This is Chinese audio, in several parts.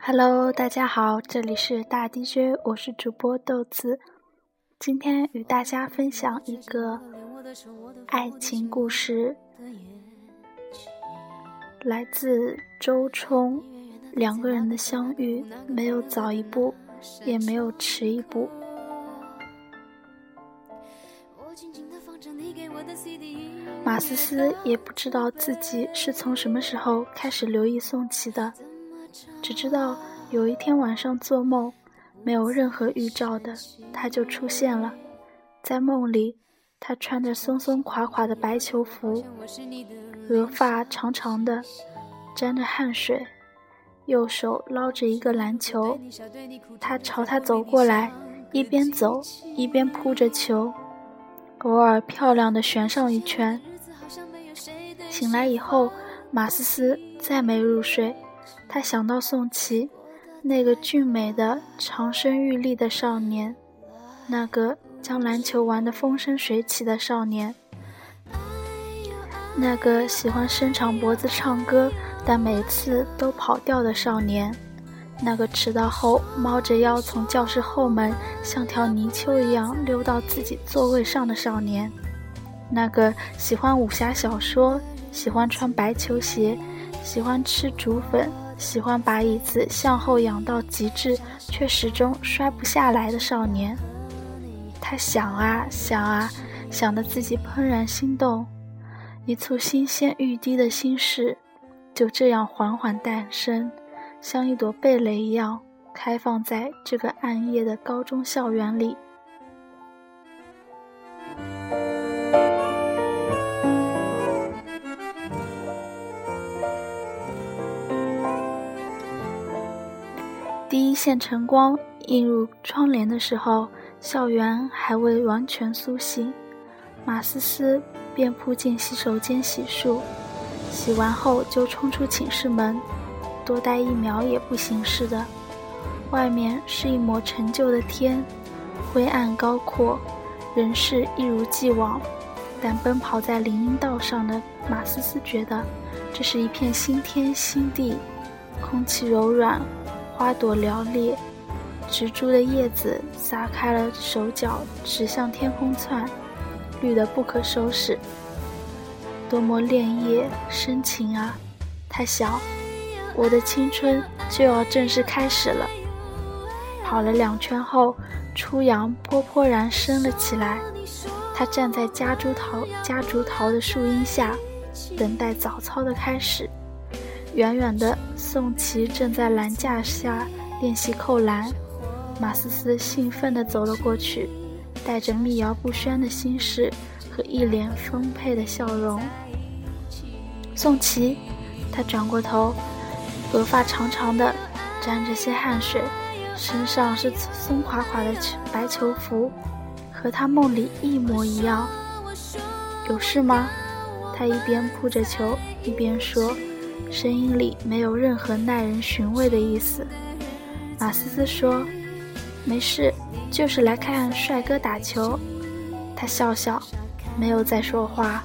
Hello，大家好，这里是大 DJ，我是主播豆子。今天与大家分享一个爱情故事，来自周冲。两个人的相遇，没有早一步，也没有迟一步。马思思也不知道自己是从什么时候开始留意宋琦的，只知道有一天晚上做梦，没有任何预兆的，他就出现了。在梦里，他穿着松松垮垮的白球服，额发长长的，沾着汗水，右手捞着一个篮球。他朝他走过来，一边走一边扑着球，偶尔漂亮的旋上一圈。醒来以后，马思思再没入睡。她想到宋琦，那个俊美的、长身玉立的少年，那个将篮球玩得风生水起的少年，那个喜欢伸长脖子唱歌但每次都跑调的少年，那个迟到后猫着腰从教室后门像条泥鳅一样溜到自己座位上的少年，那个喜欢武侠小说。喜欢穿白球鞋，喜欢吃竹粉，喜欢把椅子向后仰到极致，却始终摔不下来的少年。他想啊想啊，想得自己怦然心动，一簇新鲜欲滴的心事，就这样缓缓诞生，像一朵蓓蕾一样开放在这个暗夜的高中校园里。见晨光映入窗帘的时候，校园还未完全苏醒，马思思便扑进洗手间洗漱，洗完后就冲出寝室门，多待一秒也不行似的。外面是一抹陈旧的天，灰暗高阔，人事一如既往，但奔跑在林荫道上的马思思觉得，这是一片新天新地，空气柔软。花朵寥烈，植株的叶子撒开了手脚，直向天空窜，绿得不可收拾。多么恋叶深情啊！他想，我的青春就要正式开始了。跑了两圈后，初阳泼泼然升了起来。他站在夹竹桃夹竹桃的树荫下，等待早操的开始。远远的，宋琦正在栏架下练习扣篮。马思思兴奋地走了过去，带着密摇不宣的心事和一脸丰沛的笑容。宋琦，他转过头，额发长长的，沾着些汗水，身上是松垮垮的白球服，和他梦里一模一样。有事吗？他一边扑着球，一边说。声音里没有任何耐人寻味的意思。马思思说：“没事，就是来看帅哥打球。”他笑笑，没有再说话。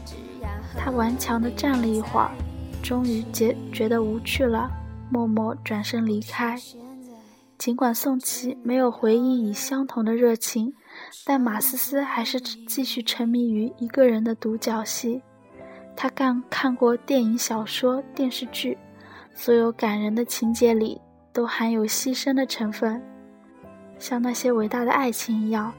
他顽强地站了一会儿，终于觉觉得无趣了，默默转身离开。尽管宋琦没有回应以相同的热情，但马思思还是继续沉迷于一个人的独角戏。他看看过电影、小说、电视剧，所有感人的情节里都含有牺牲的成分，像那些伟大的爱情一样，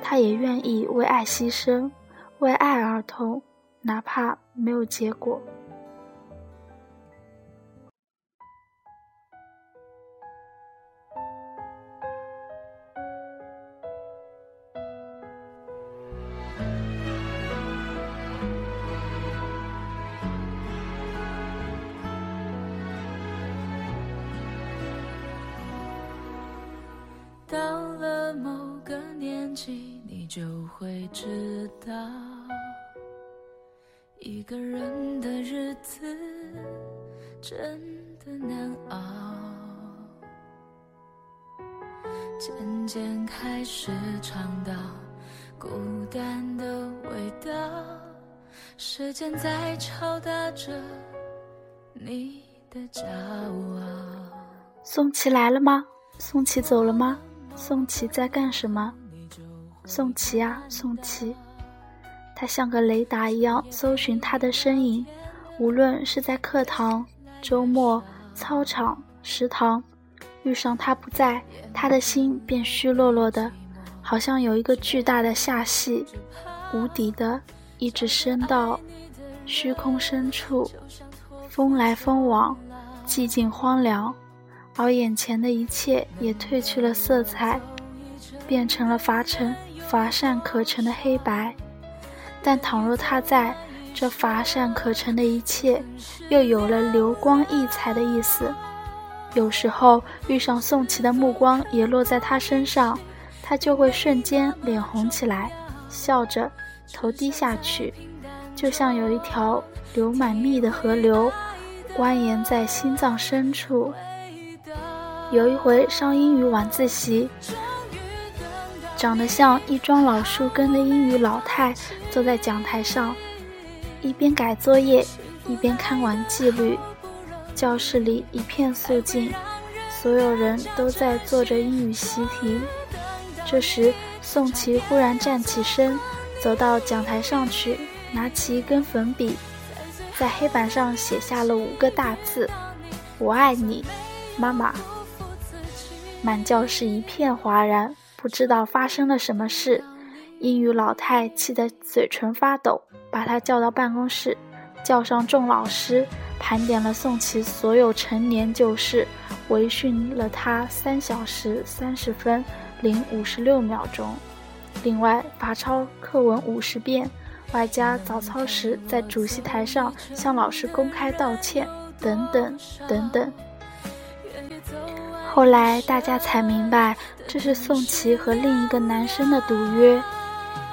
他也愿意为爱牺牲，为爱而痛，哪怕没有结果。个年纪，你就会知道，一个人的日子真的难熬。渐渐开始尝到孤单的味道，时间在敲打着你的骄傲。宋琦来了吗？宋琦走了吗？宋琦在干什么？宋琦啊，宋琦，他像个雷达一样搜寻他的身影，无论是在课堂、周末、操场、食堂，遇上他不在，他的心便虚落落的，好像有一个巨大的下隙，无底的，一直伸到虚空深处，风来风往，寂静荒凉。而眼前的一切也褪去了色彩，变成了乏成乏善可陈的黑白。但倘若他在这乏善可陈的一切，又有了流光溢彩的意思。有时候遇上宋琦的目光也落在他身上，他就会瞬间脸红起来，笑着头低下去，就像有一条流满蜜的河流，蜿蜒在心脏深处。有一回上英语晚自习，长得像一桩老树根的英语老太坐在讲台上，一边改作业，一边看完纪律。教室里一片肃静，所有人都在做着英语习题。这时，宋琦忽然站起身，走到讲台上去，拿起一根粉笔，在黑板上写下了五个大字：“我爱你，妈妈。”满教室一片哗然，不知道发生了什么事。英语老太气得嘴唇发抖，把他叫到办公室，叫上众老师，盘点了宋琦所有陈年旧事，围训了他三小时三十分零五十六秒钟。另外罚抄课文五十遍，外加早操时在主席台上向老师公开道歉，等等等等。后来大家才明白，这是宋琦和另一个男生的赌约。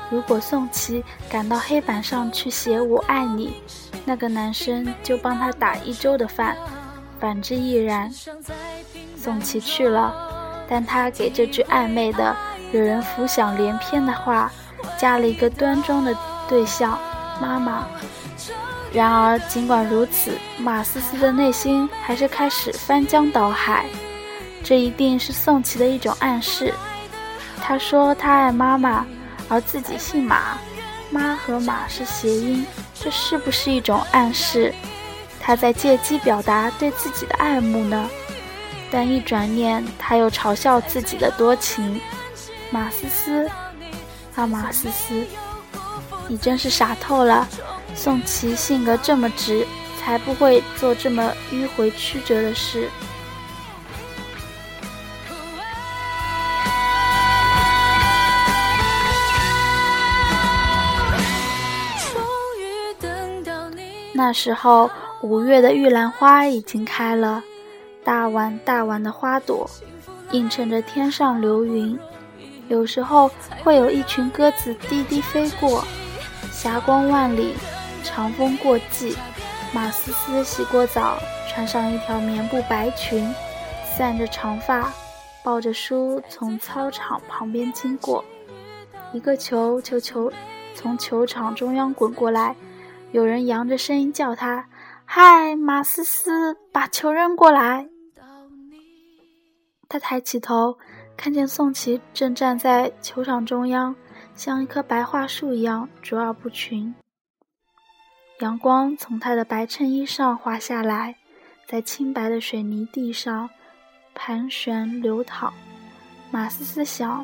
如果宋琦赶到黑板上去写“我爱你”，那个男生就帮他打一周的饭；反之亦然。宋琦去了，但他给这句暧昧的、惹人浮想联翩的话，加了一个端庄的对象——妈妈。然而，尽管如此，马思思的内心还是开始翻江倒海。这一定是宋琦的一种暗示。他说他爱妈妈，而自己姓马，妈和马是谐音，这是不是一种暗示？他在借机表达对自己的爱慕呢？但一转念，他又嘲笑自己的多情。马思思，啊马思思，你真是傻透了。宋琦性格这么直，才不会做这么迂回曲折的事。那时候，五月的玉兰花已经开了，大碗大碗的花朵映衬着天上流云。有时候会有一群鸽子低低飞过，霞光万里，长风过际。马思思洗过澡，穿上一条棉布白裙，散着长发，抱着书从操场旁边经过。一个球球球从球场中央滚过来。有人扬着声音叫他：“嗨，马思思，把球扔过来。”他抬起头，看见宋琦正站在球场中央，像一棵白桦树一样卓尔不群。阳光从他的白衬衣上滑下来，在清白的水泥地上盘旋流淌。马思思想：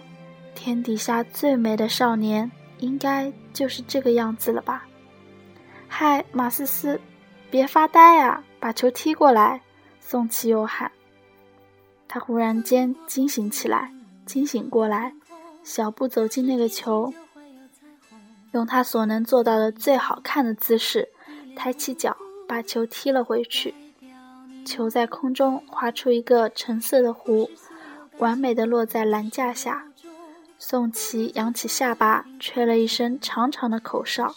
天底下最美的少年，应该就是这个样子了吧。嗨，马思思，别发呆啊，把球踢过来！宋琦又喊。他忽然间惊醒起来，惊醒过来，小步走进那个球，用他所能做到的最好看的姿势，抬起脚把球踢了回去。球在空中划出一个橙色的弧，完美的落在篮架下。宋琦扬起下巴，吹了一声长长的口哨。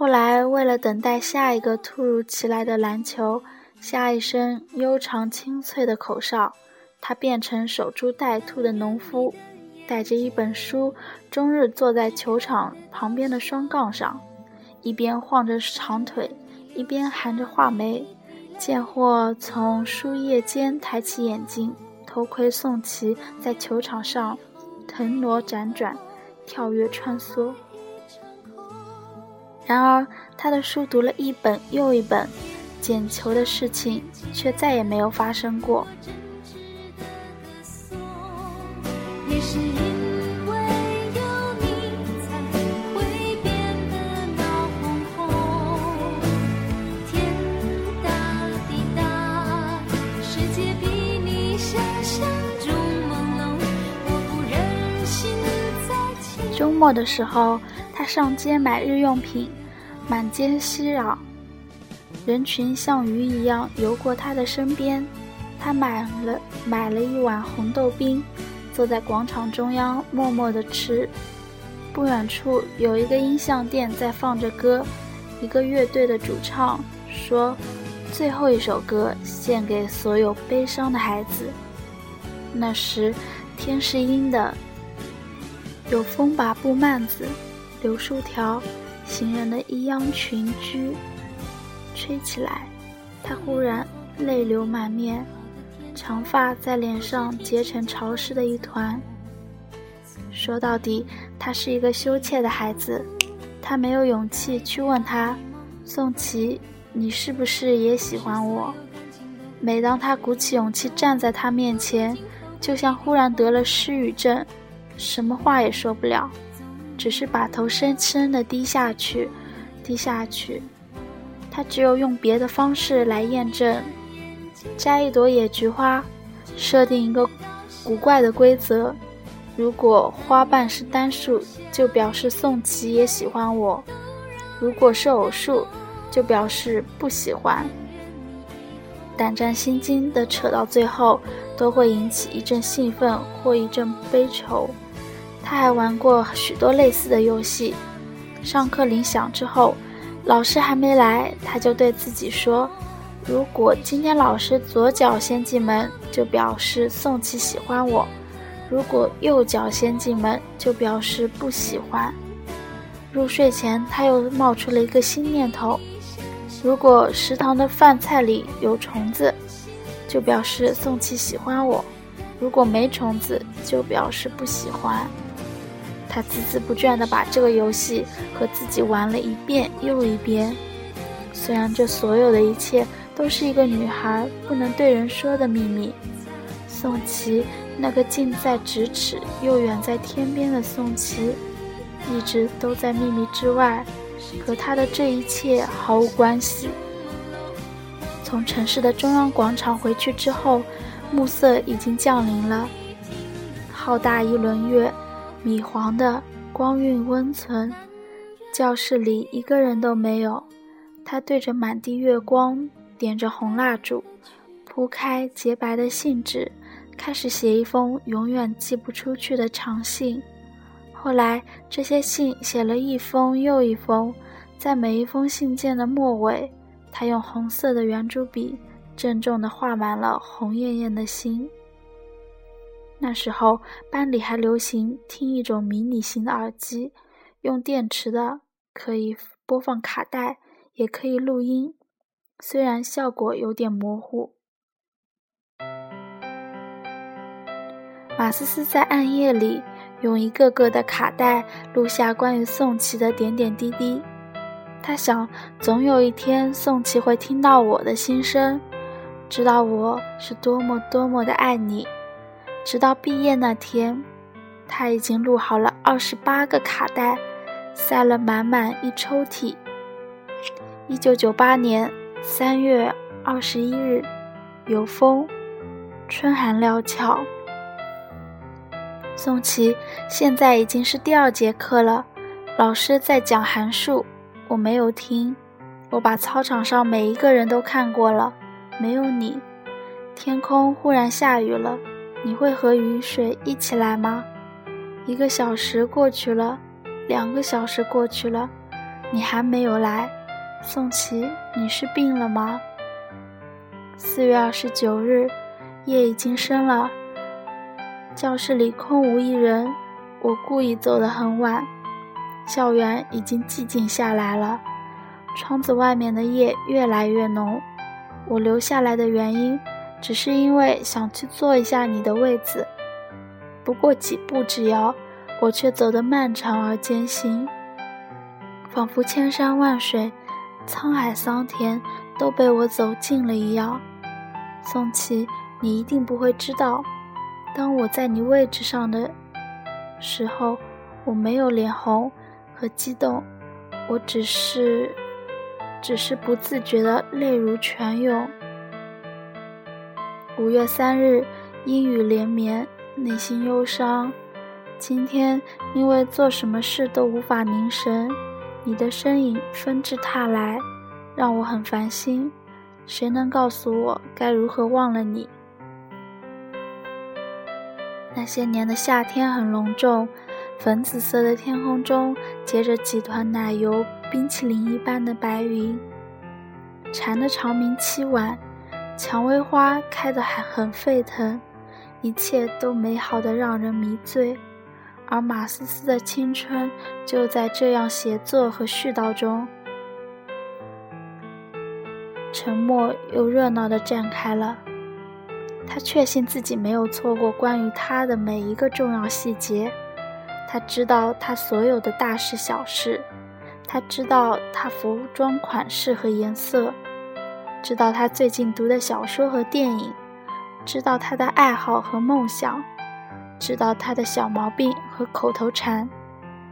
后来，为了等待下一个突如其来的篮球，下一声悠长清脆的口哨，他变成守株待兔的农夫，带着一本书，终日坐在球场旁边的双杠上，一边晃着长腿，一边含着话梅，贱货从书页间抬起眼睛，偷窥宋琦在球场上腾挪辗转、跳跃穿梭。然而，他的书读了一本又一本，捡球的事情却再也没有发生过。周末的时候，他上街买日用品，满街熙攘，人群像鱼一样游过他的身边。他买了买了一碗红豆冰，坐在广场中央默默地吃。不远处有一个音像店在放着歌，一个乐队的主唱说：“最后一首歌献给所有悲伤的孩子。”那时天是阴的。有风把布幔子、柳树条、行人的衣秧裙裾吹起来，他忽然泪流满面，长发在脸上结成潮湿的一团。说到底，他是一个羞怯的孩子，他没有勇气去问他：“宋琦，你是不是也喜欢我？”每当他鼓起勇气站在他面前，就像忽然得了失语症。什么话也说不了，只是把头深深的低下去，低下去。他只有用别的方式来验证：摘一朵野菊花，设定一个古怪的规则：如果花瓣是单数，就表示宋琦也喜欢我；如果是偶数，就表示不喜欢。胆战心惊的扯到最后，都会引起一阵兴奋或一阵悲愁。他还玩过许多类似的游戏。上课铃响之后，老师还没来，他就对自己说：“如果今天老师左脚先进门，就表示宋琦喜欢我；如果右脚先进门，就表示不喜欢。”入睡前，他又冒出了一个新念头：如果食堂的饭菜里有虫子，就表示宋琦喜欢我；如果没虫子，就表示不喜欢。他孜孜不倦地把这个游戏和自己玩了一遍又一遍。虽然这所有的一切都是一个女孩不能对人说的秘密，宋琦那个近在咫尺又远在天边的宋琦，一直都在秘密之外，和他的这一切毫无关系。从城市的中央广场回去之后，暮色已经降临了，浩大一轮月。米黄的光晕温存，教室里一个人都没有。他对着满地月光，点着红蜡烛，铺开洁白的信纸，开始写一封永远寄不出去的长信。后来，这些信写了一封又一封，在每一封信件的末尾，他用红色的圆珠笔郑重地画满了红艳艳的心。那时候班里还流行听一种迷你型的耳机，用电池的，可以播放卡带，也可以录音，虽然效果有点模糊。马思思在暗夜里用一个个的卡带录下关于宋琦的点点滴滴，他想，总有一天宋琦会听到我的心声，知道我是多么多么的爱你。直到毕业那天，他已经录好了二十八个卡带，塞了满满一抽屉。一九九八年三月二十一日，有风，春寒料峭。宋琦，现在已经是第二节课了，老师在讲函数，我没有听。我把操场上每一个人都看过了，没有你。天空忽然下雨了。你会和雨水一起来吗？一个小时过去了，两个小时过去了，你还没有来。宋琦，你是病了吗？四月二十九日，夜已经深了，教室里空无一人。我故意走得很晚，校园已经寂静下来了，窗子外面的夜越来越浓。我留下来的原因，只是因为想去坐一下你的位子。不过几步之遥，我却走得漫长而艰辛，仿佛千山万水、沧海桑田都被我走尽了一样。宋琦，你一定不会知道，当我在你位置上的时候，我没有脸红和激动，我只是，只是不自觉的泪如泉涌。五月三日，阴雨连绵，内心忧伤。今天因为做什么事都无法凝神，你的身影纷至沓来，让我很烦心。谁能告诉我该如何忘了你？那些年的夏天很隆重，粉紫色的天空中结着几团奶油冰淇淋一般的白云。蝉的长鸣凄婉，蔷薇花开得还很沸腾，一切都美好的让人迷醉。而马思思的青春就在这样写作和絮叨中。沉默又热闹地绽开了。他确信自己没有错过关于他的每一个重要细节，他知道他所有的大事小事，他知道他服装款式和颜色，知道他最近读的小说和电影，知道他的爱好和梦想，知道他的小毛病和口头禅。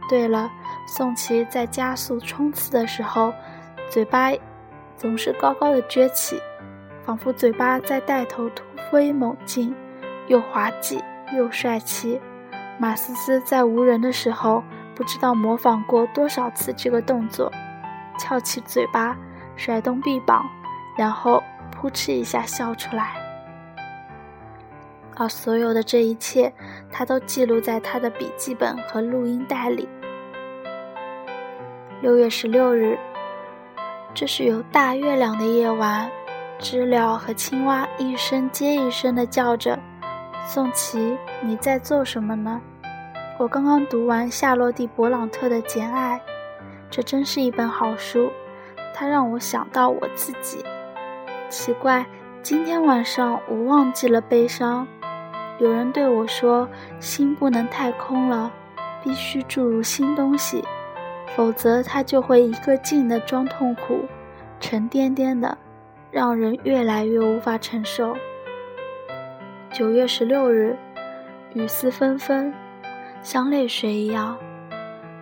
对了，宋琦在加速冲刺的时候，嘴巴。总是高高的撅起，仿佛嘴巴在带头突飞猛进，又滑稽又帅气。马思思在无人的时候，不知道模仿过多少次这个动作：翘起嘴巴，甩动臂膀，然后扑哧一下笑出来。而所有的这一切，他都记录在他的笔记本和录音带里。六月十六日。这是有大月亮的夜晚，知了和青蛙一声接一声地叫着。宋琦，你在做什么呢？我刚刚读完夏洛蒂·勃朗特的《简爱》，这真是一本好书。它让我想到我自己。奇怪，今天晚上我忘记了悲伤。有人对我说：“心不能太空了，必须注入新东西。”否则，它就会一个劲地装痛苦，沉甸甸的，让人越来越无法承受。九月十六日，雨丝纷纷，像泪水一样。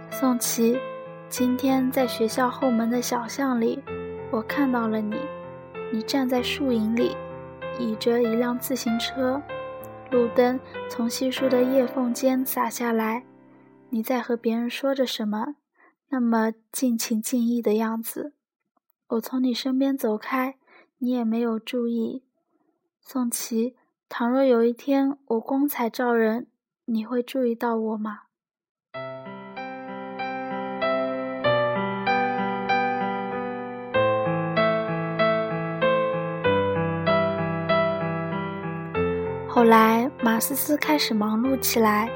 宋琦，今天在学校后门的小巷里，我看到了你。你站在树影里，倚着一辆自行车，路灯从稀疏的叶缝间洒下来。你在和别人说着什么？那么尽情尽意的样子，我从你身边走开，你也没有注意。宋琦，倘若有一天我光彩照人，你会注意到我吗？后来，马思思开始忙碌起来，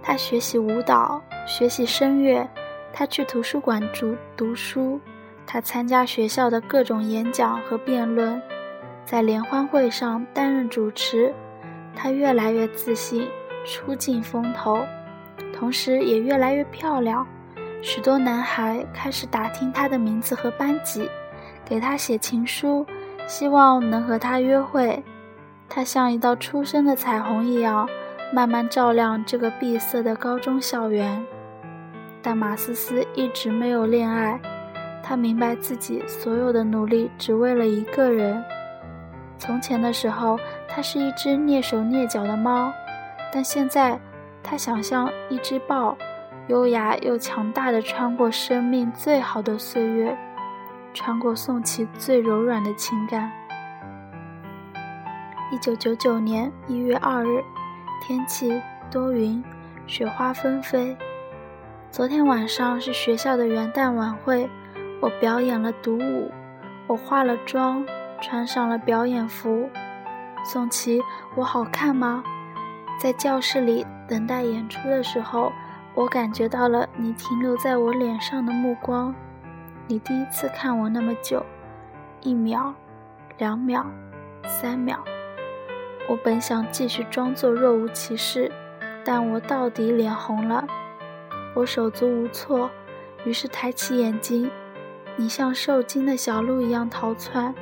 她学习舞蹈，学习声乐。她去图书馆读读书，她参加学校的各种演讲和辩论，在联欢会上担任主持。她越来越自信，出尽风头，同时也越来越漂亮。许多男孩开始打听她的名字和班级，给她写情书，希望能和她约会。他像一道初升的彩虹一样，慢慢照亮这个闭塞的高中校园。但马思思一直没有恋爱，她明白自己所有的努力只为了一个人。从前的时候，它是一只蹑手蹑脚的猫，但现在，它想像一只豹，优雅又强大的穿过生命最好的岁月，穿过宋琦最柔软的情感。一九九九年一月二日，天气多云，雪花纷飞。昨天晚上是学校的元旦晚会，我表演了独舞，我化了妆，穿上了表演服。宋琦，我好看吗？在教室里等待演出的时候，我感觉到了你停留在我脸上的目光。你第一次看我那么久，一秒，两秒，三秒。我本想继续装作若无其事，但我到底脸红了。我手足无措，于是抬起眼睛。你像受惊的小鹿一样逃窜，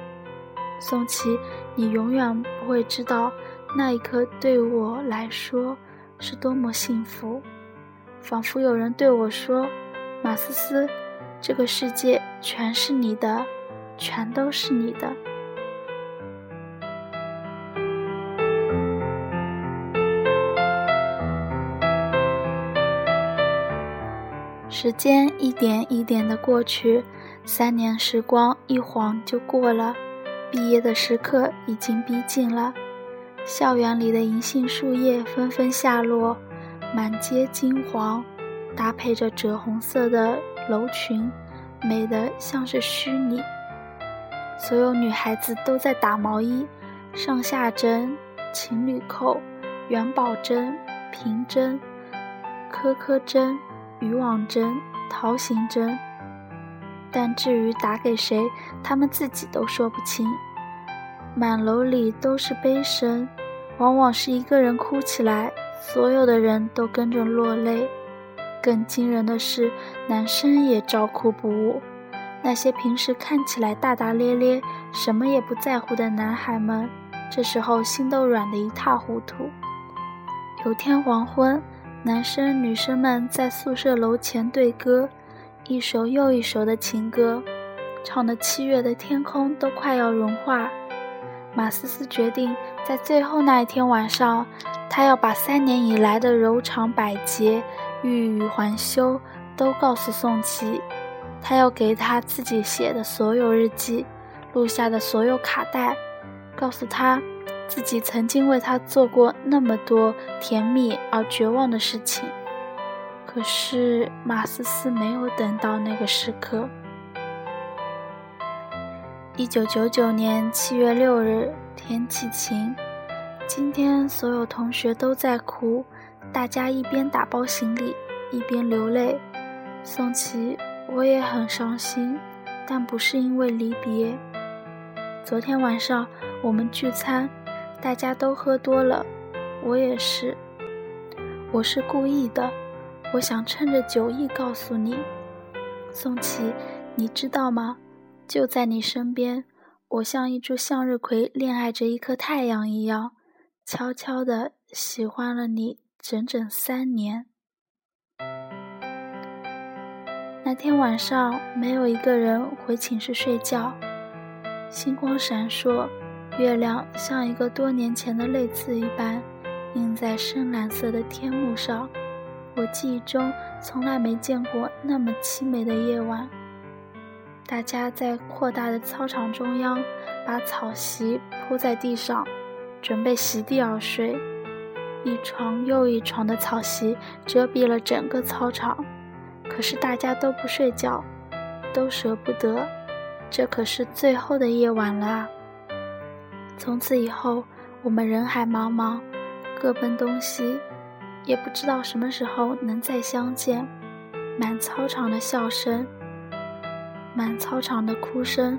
宋琦，你永远不会知道那一刻对我来说是多么幸福，仿佛有人对我说：“马思思，这个世界全是你的，全都是你的。”时间一点一点的过去。三年时光一晃就过了，毕业的时刻已经逼近了。校园里的银杏树叶纷纷下落，满街金黄，搭配着赭红色的楼裙，美得像是虚拟。所有女孩子都在打毛衣，上下针、情侣扣、元宝针、平针、颗颗针、渔网针、桃形针。但至于打给谁，他们自己都说不清。满楼里都是悲声，往往是一个人哭起来，所有的人都跟着落泪。更惊人的是，男生也照哭不误。那些平时看起来大大咧咧、什么也不在乎的男孩们，这时候心都软得一塌糊涂。有天黄昏，男生女生们在宿舍楼前对歌。一首又一首的情歌，唱的七月的天空都快要融化。马思思决定在最后那一天晚上，她要把三年以来的柔肠百结、欲语还休都告诉宋琦。她要给他自己写的所有日记、录下的所有卡带，告诉他自己曾经为他做过那么多甜蜜而绝望的事情。可是马思思没有等到那个时刻。一九九九年七月六日，天气晴。今天所有同学都在哭，大家一边打包行李，一边流泪。宋琦，我也很伤心，但不是因为离别。昨天晚上我们聚餐，大家都喝多了，我也是。我是故意的。我想趁着酒意告诉你，宋琦，你知道吗？就在你身边，我像一株向日葵恋爱着一颗太阳一样，悄悄地喜欢了你整整三年。那天晚上，没有一个人回寝室睡觉，星光闪烁，月亮像一个多年前的泪渍一般，映在深蓝色的天幕上。我记忆中从来没见过那么凄美的夜晚。大家在扩大的操场中央，把草席铺在地上，准备席地而睡。一床又一床的草席遮蔽了整个操场，可是大家都不睡觉，都舍不得。这可是最后的夜晚了。从此以后，我们人海茫茫，各奔东西。也不知道什么时候能再相见。满操场的笑声，满操场的哭声，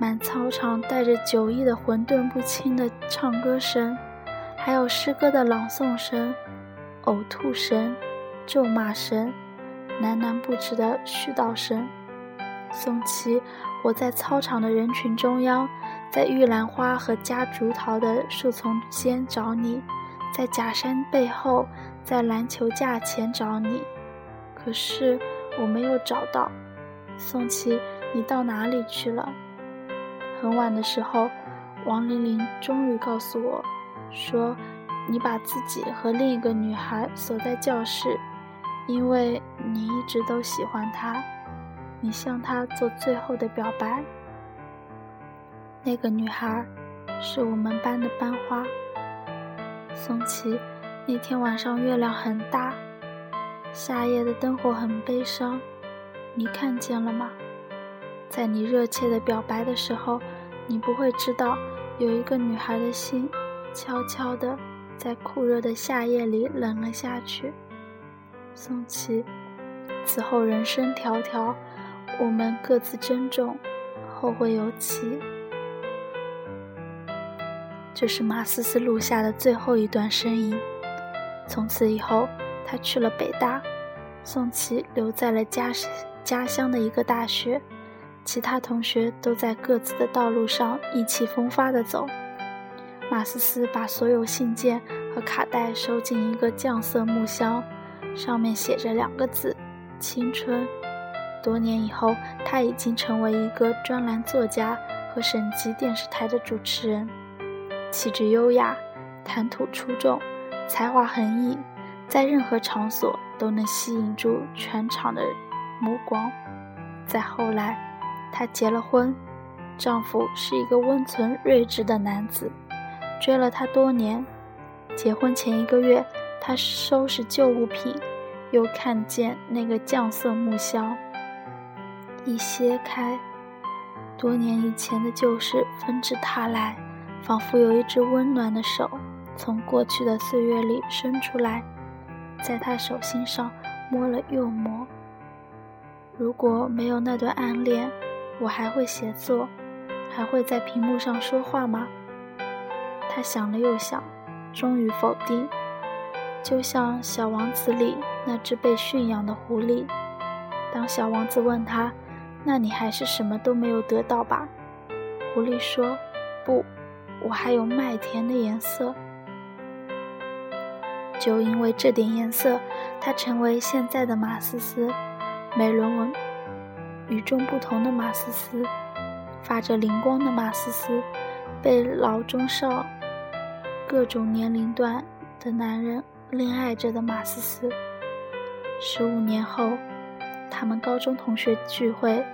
满操场带着酒意的混沌不清的唱歌声，还有诗歌的朗诵声、呕吐声、咒骂声、喃喃不止的絮叨声。宋琦，我在操场的人群中央，在玉兰花和夹竹桃的树丛间找你。在假山背后，在篮球架前找你，可是我没有找到。宋琦，你到哪里去了？很晚的时候，王玲玲终于告诉我，说你把自己和另一个女孩锁在教室，因为你一直都喜欢她，你向她做最后的表白。那个女孩，是我们班的班花。宋琦，那天晚上月亮很大，夏夜的灯火很悲伤，你看见了吗？在你热切的表白的时候，你不会知道有一个女孩的心，悄悄的在酷热的夏夜里冷了下去。宋琦，此后人生迢迢，我们各自珍重，后会有期。这是马思思录下的最后一段声音。从此以后，他去了北大，宋琦留在了家家乡的一个大学，其他同学都在各自的道路上意气风发地走。马思思把所有信件和卡带收进一个酱色木箱，上面写着两个字：青春。多年以后，他已经成为一个专栏作家和省级电视台的主持人，气质优雅，谈吐出众，才华横溢，在任何场所都能吸引住全场的目光。再后来，她结了婚，丈夫是一个温存睿智的男子。追了她多年，结婚前一个月，她收拾旧物品，又看见那个酱色木箱，一掀开，多年以前的旧事纷至沓来，仿佛有一只温暖的手从过去的岁月里伸出来，在他手心上摸了又摸。如果没有那段暗恋，我还会写作，还会在屏幕上说话吗？他想了又想，终于否定。就像《小王子》里那只被驯养的狐狸，当小王子问他：“那你还是什么都没有得到吧？”狐狸说：“不，我还有麦田的颜色。”就因为这点颜色，他成为现在的马思思，美轮文、与众不同的马思思，发着灵光的马思思，被老中少。各种年龄段的男人恋爱着的马思思。十五年后，他们高中同学聚会。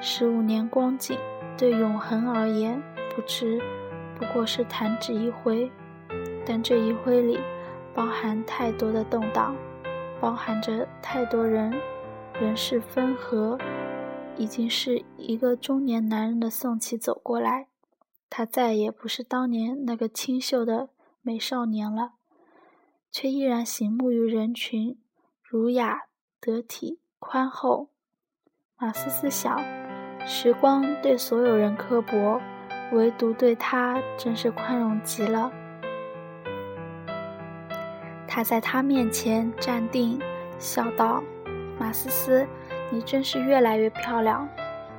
十五年光景，对永恒而言，不知不过是弹指一挥。但这一挥里，包含太多的动荡，包含着太多人人事分合。已经是一个中年男人的宋琦走过来。他再也不是当年那个清秀的美少年了，却依然醒目于人群，儒雅得体、宽厚。马思思想，时光对所有人刻薄，唯独对他真是宽容极了。他在他面前站定，笑道：“马思思，你真是越来越漂亮。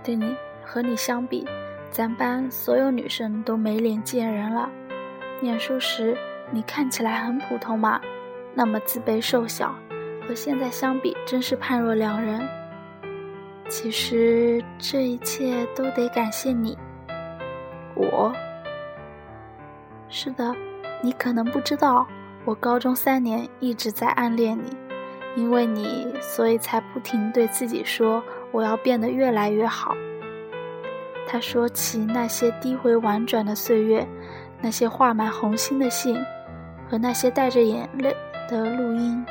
对你和你相比。”咱班所有女生都没脸见人了。念书时你看起来很普通嘛，那么自卑瘦小，和现在相比真是判若两人。其实这一切都得感谢你。我。是的，你可能不知道，我高中三年一直在暗恋你，因为你，所以才不停对自己说我要变得越来越好。他说起那些低回婉转的岁月，那些画满红心的信，和那些带着眼泪的录音。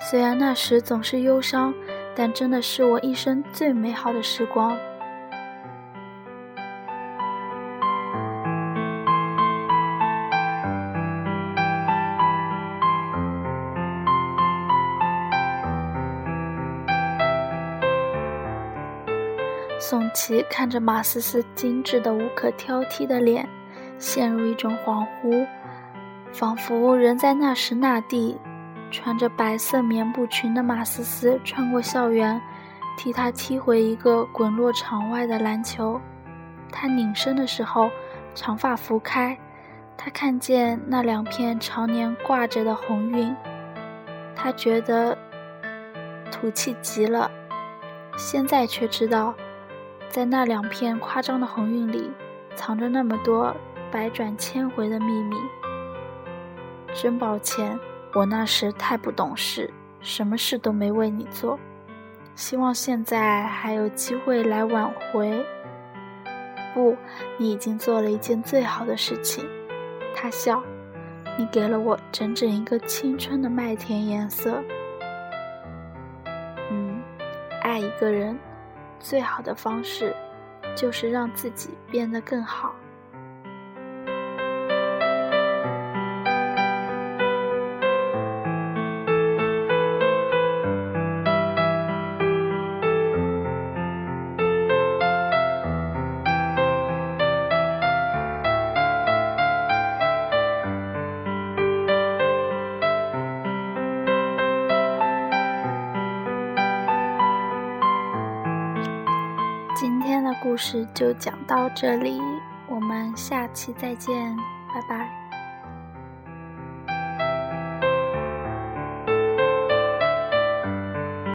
虽然那时总是忧伤，但真的是我一生最美好的时光。宋琦看着马思思精致的无可挑剔的脸，陷入一种恍惚，仿佛人在那时那地。穿着白色棉布裙的马思思穿过校园，替他踢回一个滚落场外的篮球。他拧身的时候，长发拂开，他看见那两片常年挂着的红晕，他觉得土气极了。现在却知道。在那两片夸张的红晕里，藏着那么多百转千回的秘密。真抱歉，我那时太不懂事，什么事都没为你做。希望现在还有机会来挽回。不，你已经做了一件最好的事情。他笑，你给了我整整一个青春的麦田颜色。嗯，爱一个人。最好的方式，就是让自己变得更好。故事就讲到这里，我们下期再见，拜拜。